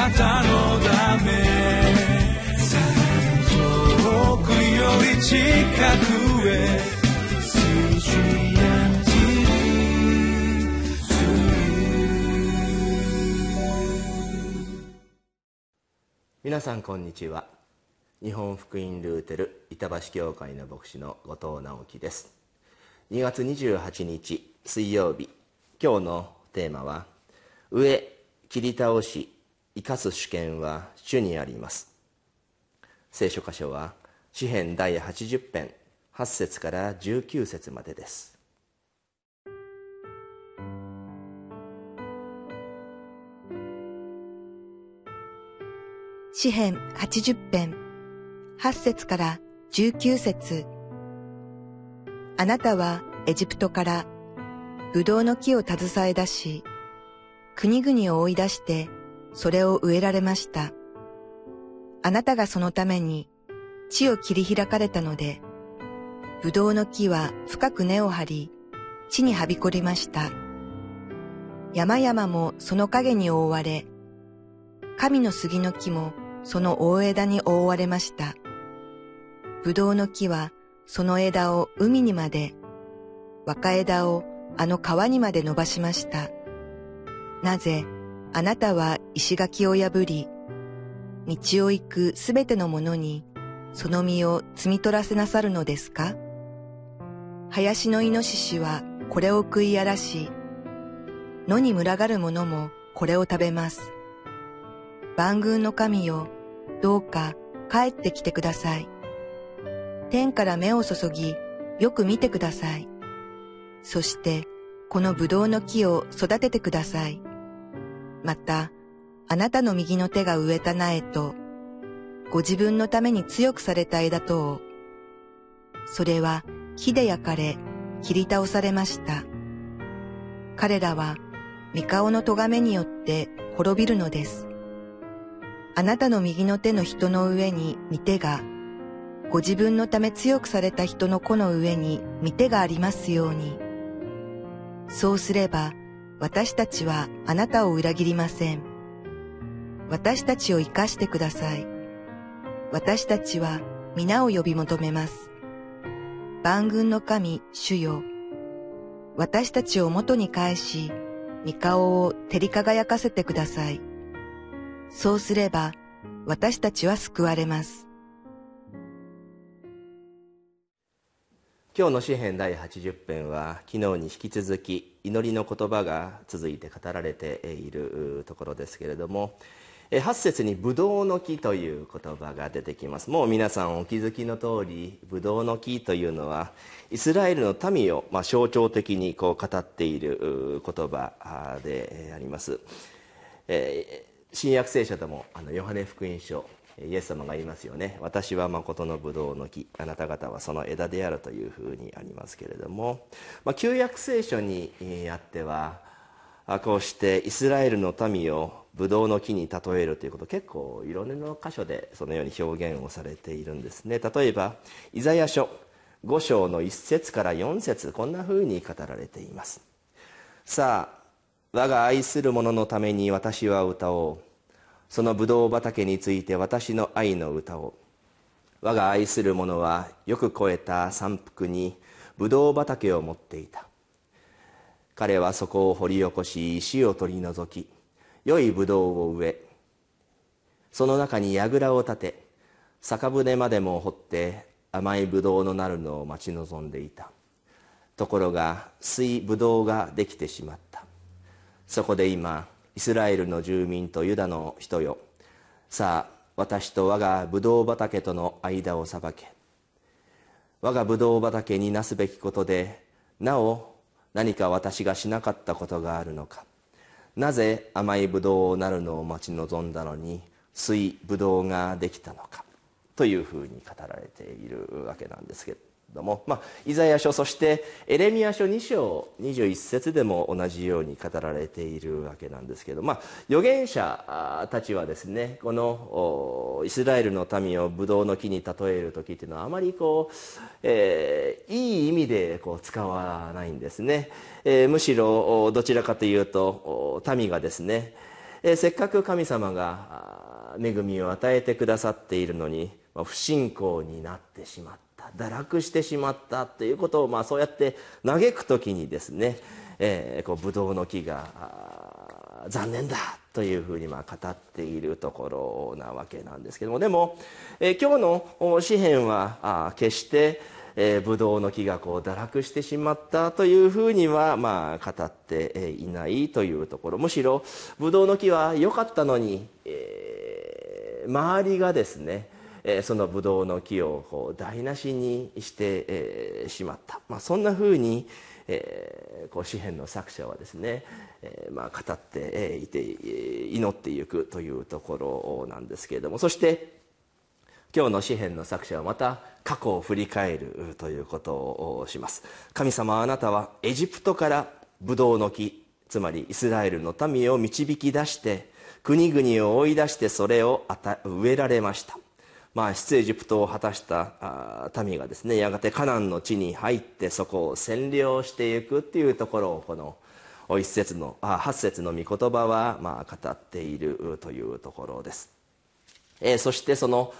なたのため遠くより近くへ皆さんこんにちは。日本福音ルーテル板橋教会の牧師の後藤直樹です。2月28日水曜日。今日のテーマは「上切り倒し。生かす主権は主にあります」聖書箇所は詩編第80編8節から19節までです。詩編80編8節から19節。あなたはエジプトからブドウの木を携え出し、国々を追い出してそれを植えられました。あなたがそのために地を切り開かれたので、ブドウの木は深く根を張り、地にはびこりました。山々もその影に覆われ、神の杉の木もその大枝に覆われました。ぶどうの木はその枝を海にまで、若枝をあの川にまで伸ばしました。なぜあなたは石垣を破り、道を行くすべてのものにその実を摘み取らせなさるのですか？林のイノシシはこれを食い荒らし、野に群がる者もこれを食べます。万軍の神よ、どうか帰ってきてください。天から目を注ぎ、よく見てください。そして、この葡萄の木を育ててください。また、あなたの右の手が植えた苗と、ご自分のために強くされた枝とを、それは火で焼かれ、切り倒されました。彼らは、三顔の咎めによって滅びるのです。あなたの右の手の人の上に見手が、ご自分のため強くされた人の子の上に見手がありますように。そうすれば、私たちはあなたを裏切りません。私たちを生かしてください。私たちは皆を呼び求めます。万軍の神、主よ。私たちを元に返し、御顔を照り輝かせてください。そうすれば私たちは救われます。今日の詩編第80編は昨日に引き続き祈りの言葉が続いて語られているところですけれども8節に「ブドウの木」という言葉が出てきます。もう皆さんお気づきの通りブドウの木というのはイスラエルの民をま象徴的にこう語っている言葉であります、え新約聖書でもあのヨハネ福音書イエス様が言いますよね。私は誠のブドウの木。あなた方はその枝であるというふうにありますけれども、まあ、旧約聖書にあってはこうしてイスラエルの民をブドウの木に例えるということ。結構いろんな箇所でそのように表現をされているんですね。例えばイザヤ書5章の1節から4節。こんなふうに語られています。さあ我が愛する者のために私は歌おう。そのブドウ畑について私の愛の歌を。我が愛する者はよく肥えた山腹にブドウ畑を持っていた。彼はそこを掘り起こし石を取り除き良いブドウを植えその中に櫓を立て酒舟までも掘って甘いブドウのなるのを待ち望んでいた。ところが水ブドウができてしまった。そこで今イスラエルの住民とユダの人よ。さあ私と我がブドウ畑との間を裁け。我がブドウ畑になすべきことでなお何か私がしなかったことがあるのか。なぜ甘いブドウをなるのを待ち望んだのに水ブドウができたのか。というふうに語られているわけなんですけど。ども、まあ、イザヤ書そしてエレミア書2章21節でも同じように語られているわけなんですけど、まあ、預言者たちはですねこのイスラエルの民をブドウの木に例える時っていうのはあまりこう、えー、いい意味でこう使わないんですね、えー、むしろどちらかというと民がですねえせっかく神様が恵みを与えてくださっているのに、まあ、不信仰になってしまった。堕落してしまったということを、まあ、そうやって嘆く時にですね、えー、こうブドウの木が残念だというふうにまあ語っているところなわけなんですけども。でも、えー、今日の詩篇はあ決してえー、ブドウの木がこう堕落してしまったというふうには、まあ、語っていないというところ。むしろブドウの木は良かったのに、えー、周りがですねそのブドウの木をこう台無しにしてしまった、まあ、そんなふうに、えー、こう詩篇の作者はですね、まあ、語っていて祈っていくというところなんですけれどもそして今日の詩篇の作者はまた過去を振り返るということをします。神様あなたはエジプトからブドウの木つまりイスラエルの民を導き出して国々を追い出してそれを植えられました。まあ、出エジプトを果たした民がですねやがてカナンの地に入ってそこを占領していくっていうところをこの一節のあ8節の御言葉はまあ語っているというところです、えー、そしてその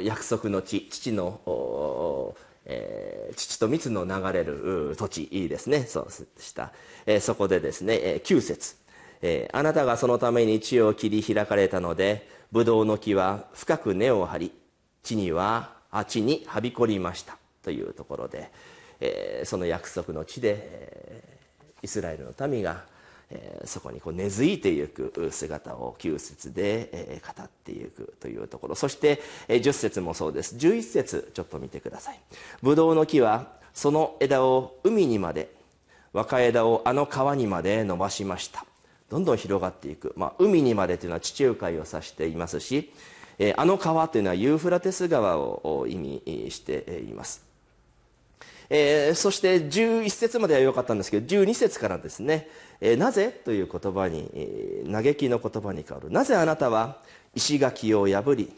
約束の地父の、えー、父と蜜の流れる土地いいですね。そうした、えー、そこでですね、えー、9節、えー、あなたがそのために地を切り開かれたのでブドウの木は深く根を張り地にはあ地にはびこりました。というところで、えー、その約束の地で、えー、イスラエルの民がえそこにこう根付いていく姿を9節で、え語っていくというところ。そして、え10節もそうです。11節ちょっと見てください。ブドウの木はその枝を海にまで若枝をあの川にまで伸ばしました。どんどん広がっていく、まあ、海にまでというのは地中海を指していますし、えあの川というのはユーフラテス川を意味しています。えー、そして11節までは良かったんですけど12節からですね、えー、なぜという言葉に、えー、嘆きの言葉に変わる。なぜあなたは石垣を破り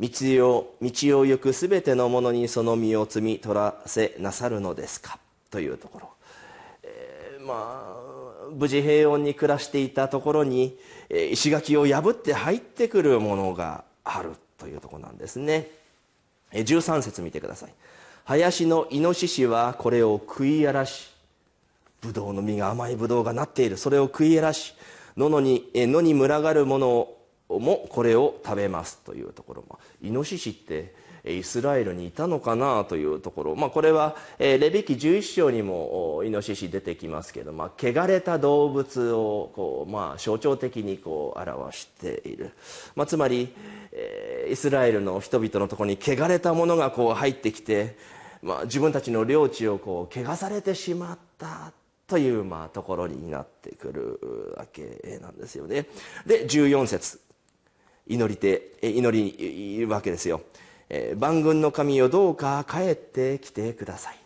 道を道を行くすべてのものにその身を摘み取らせなさるのですか？というところ、え、まあ無事平穏に暮らしていたところに石垣を破って入ってくるものがあるというとこなんですね。13節見てください。林のイノシシはこれを食い荒らしブドウの実が甘いブドウがなっている。それを食い荒らし野に野に群がるものをもこれを食べますというところも。イノシシってイスラエルにいたのかなというところ、まあ、これはレビキ11章にもイノシシ出てきますけど、まあ、汚れた動物をこう、まあ、象徴的にこう表している、まあ、つまり、え、イスラエルの人々のところに汚れたものがこう入ってきて、まあ、自分たちの領地をこう汚されてしまったというまあところになってくるわけなんですよね。で14節。祈りて祈りいるわけですよ。万軍の神よどうか帰ってきてください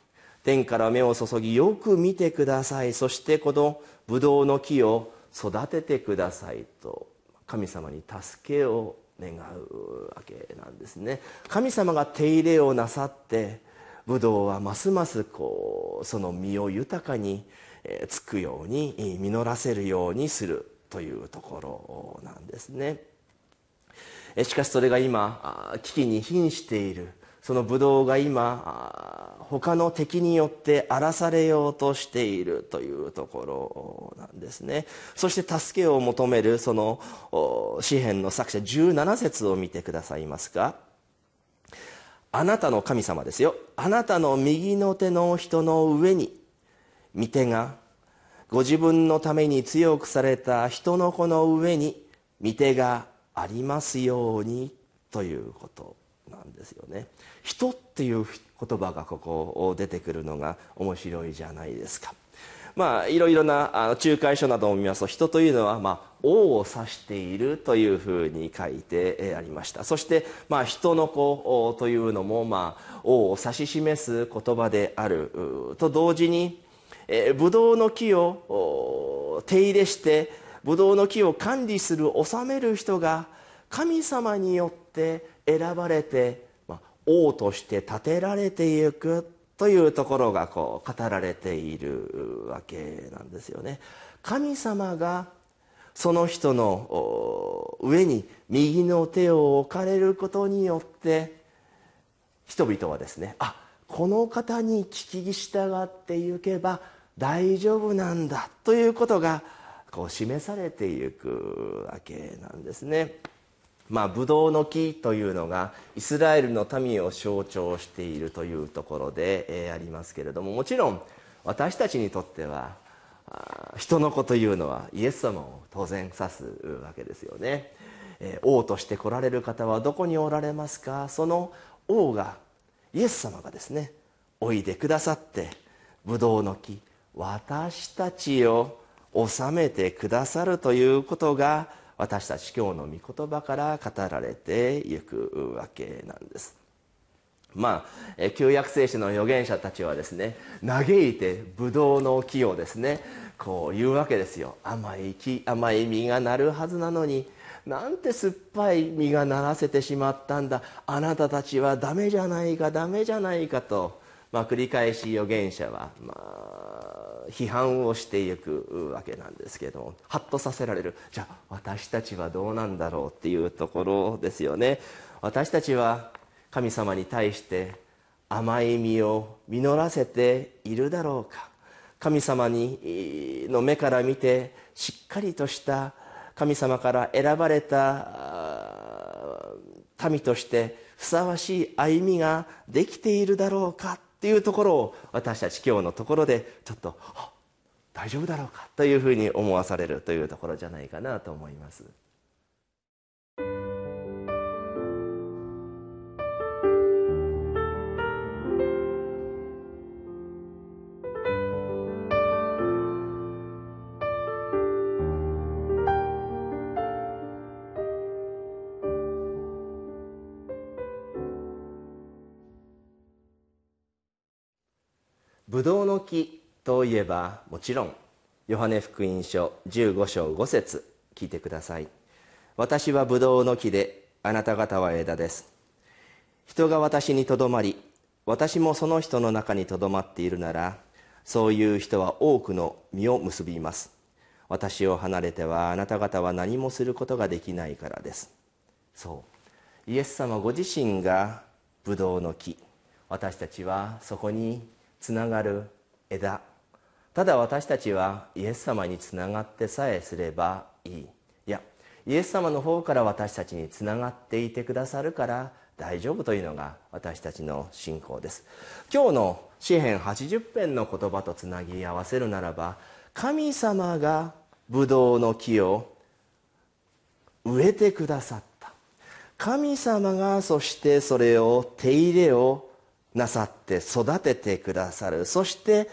天から目を注ぎよく見てくださいそしてこのブドウの木を育ててくださいと神様に助けを願うわけなんですね神様が手入れをなさってブドウはますますこうその実を豊かにつくように実らせるようにするというところなんですね。しかしそれが今危機に瀕している。そのブドウが今他の敵によって荒らされようとしているというところなんですね。そして助けを求めるその詩篇の作者17節を見てくださいますか。あなたの神様ですよ。あなたの右の手の人の上に御手がご自分のために強くされた人の子の上に御手がありますようにということなんですよね。人っていう言葉がここ出てくるのが面白いじゃないですか。まあいろいろなあの仲介書などを見ますと人というのはまあ王を指しているというふうに書いてありました。そしてまあ人の子というのもまあ王を指し示す言葉である。と同時にブドウの木を手入れしてブドウの木を管理する治める人が神様によって選ばれて、まあ、王として立てられていくというところがこう語られているわけなんですよね。神様がその人の上に右の手を置かれることによって人々はですねあこの方に聞き従っていけば大丈夫なんだということがこう示されていくわけなんですね。まあ、ブドウの木というのがイスラエルの民を象徴しているというところで、えー、ありますけれどももちろん私たちにとっては人の子というのはイエス様を当然指すわけですよね、えー、王として来られる方はどこにおられますか？その王がイエス様がですねおいでくださってブドウの木私たちを治めてくださるということが私たち今日の御言葉から語られていくわけなんです。まあ旧約聖書の預言者たちはですね嘆いてブドウの木をですねこう言うわけですよ。甘い木甘い実がなるはずなのになんて酸っぱい実がならせてしまったんだ。あなたたちはダメじゃないかダメじゃないかと、まあ、繰り返し預言者は、まあ、批判をしていくわけなんですけどもハッとさせられる。じゃあ私たちはどうなんだろうっていうところですよね。私たちは神様に対して甘い実を実らせているだろうか。神様にの目から見てしっかりとした神様から選ばれた民としてふさわしい歩みができているだろうか。っていうところを私たち今日のところでちょっと大丈夫だろうかというふうに思わされるというところじゃないかなと思います。ブドウの木といえばもちろんヨハネ福音書15章5節聞いてください。私はブドウの木であなた方は枝です。人が私にとどまり私もその人の中にとどまっているならそういう人は多くの実を結びます。私を離れてはあなた方は何もすることができないからです。そう。イエス様ご自身がブドウの木。私たちはそこにつながる枝。ただ私たちはイエス様につながってさえすればいい。いやイエス様の方から私たちにつながっていてくださるから大丈夫というのが私たちの信仰です。今日の詩編80編の言葉とつなぎ合わせるならば神様がブドウの木を植えてくださった。神様がそしてそれを手入れをなさって育ててくださる。そして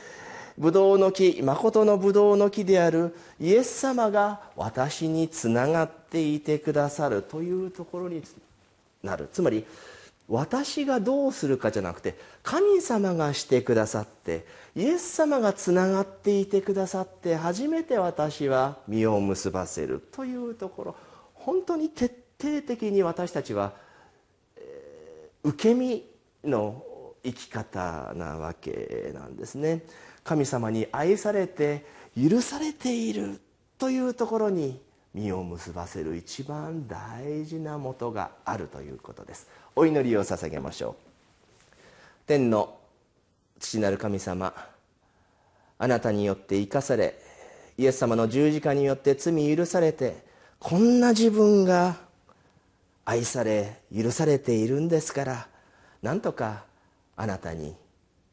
ブドウの木誠のブドウの木であるイエス様が私につながっていてくださる。というところになる。つまり私がどうするかじゃなくて神様がしてくださってイエス様がつながっていてくださって初めて私は実を結ばせる。というところ。本当に徹底的に私たちは、えー、受け身の生き方なわけなんですね。神様に愛されて許されているというところに実を結ばせる一番大事なもとがあるということです。お祈りを捧げましょう。天の父なる神様あなたによって生かされイエス様の十字架によって罪許されてこんな自分が愛され許されているんですからなんとかあなたに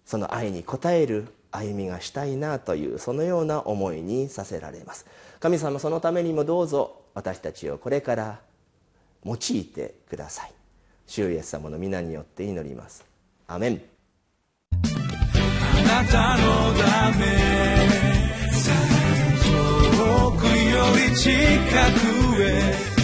その愛に応える歩みがしたいなというそのような思いにさせられます。神様そのためにもどうぞ私たちをこれから用いてください。主イエス様の皆によって祈ります。アメン。あなたのため遠くより近くへ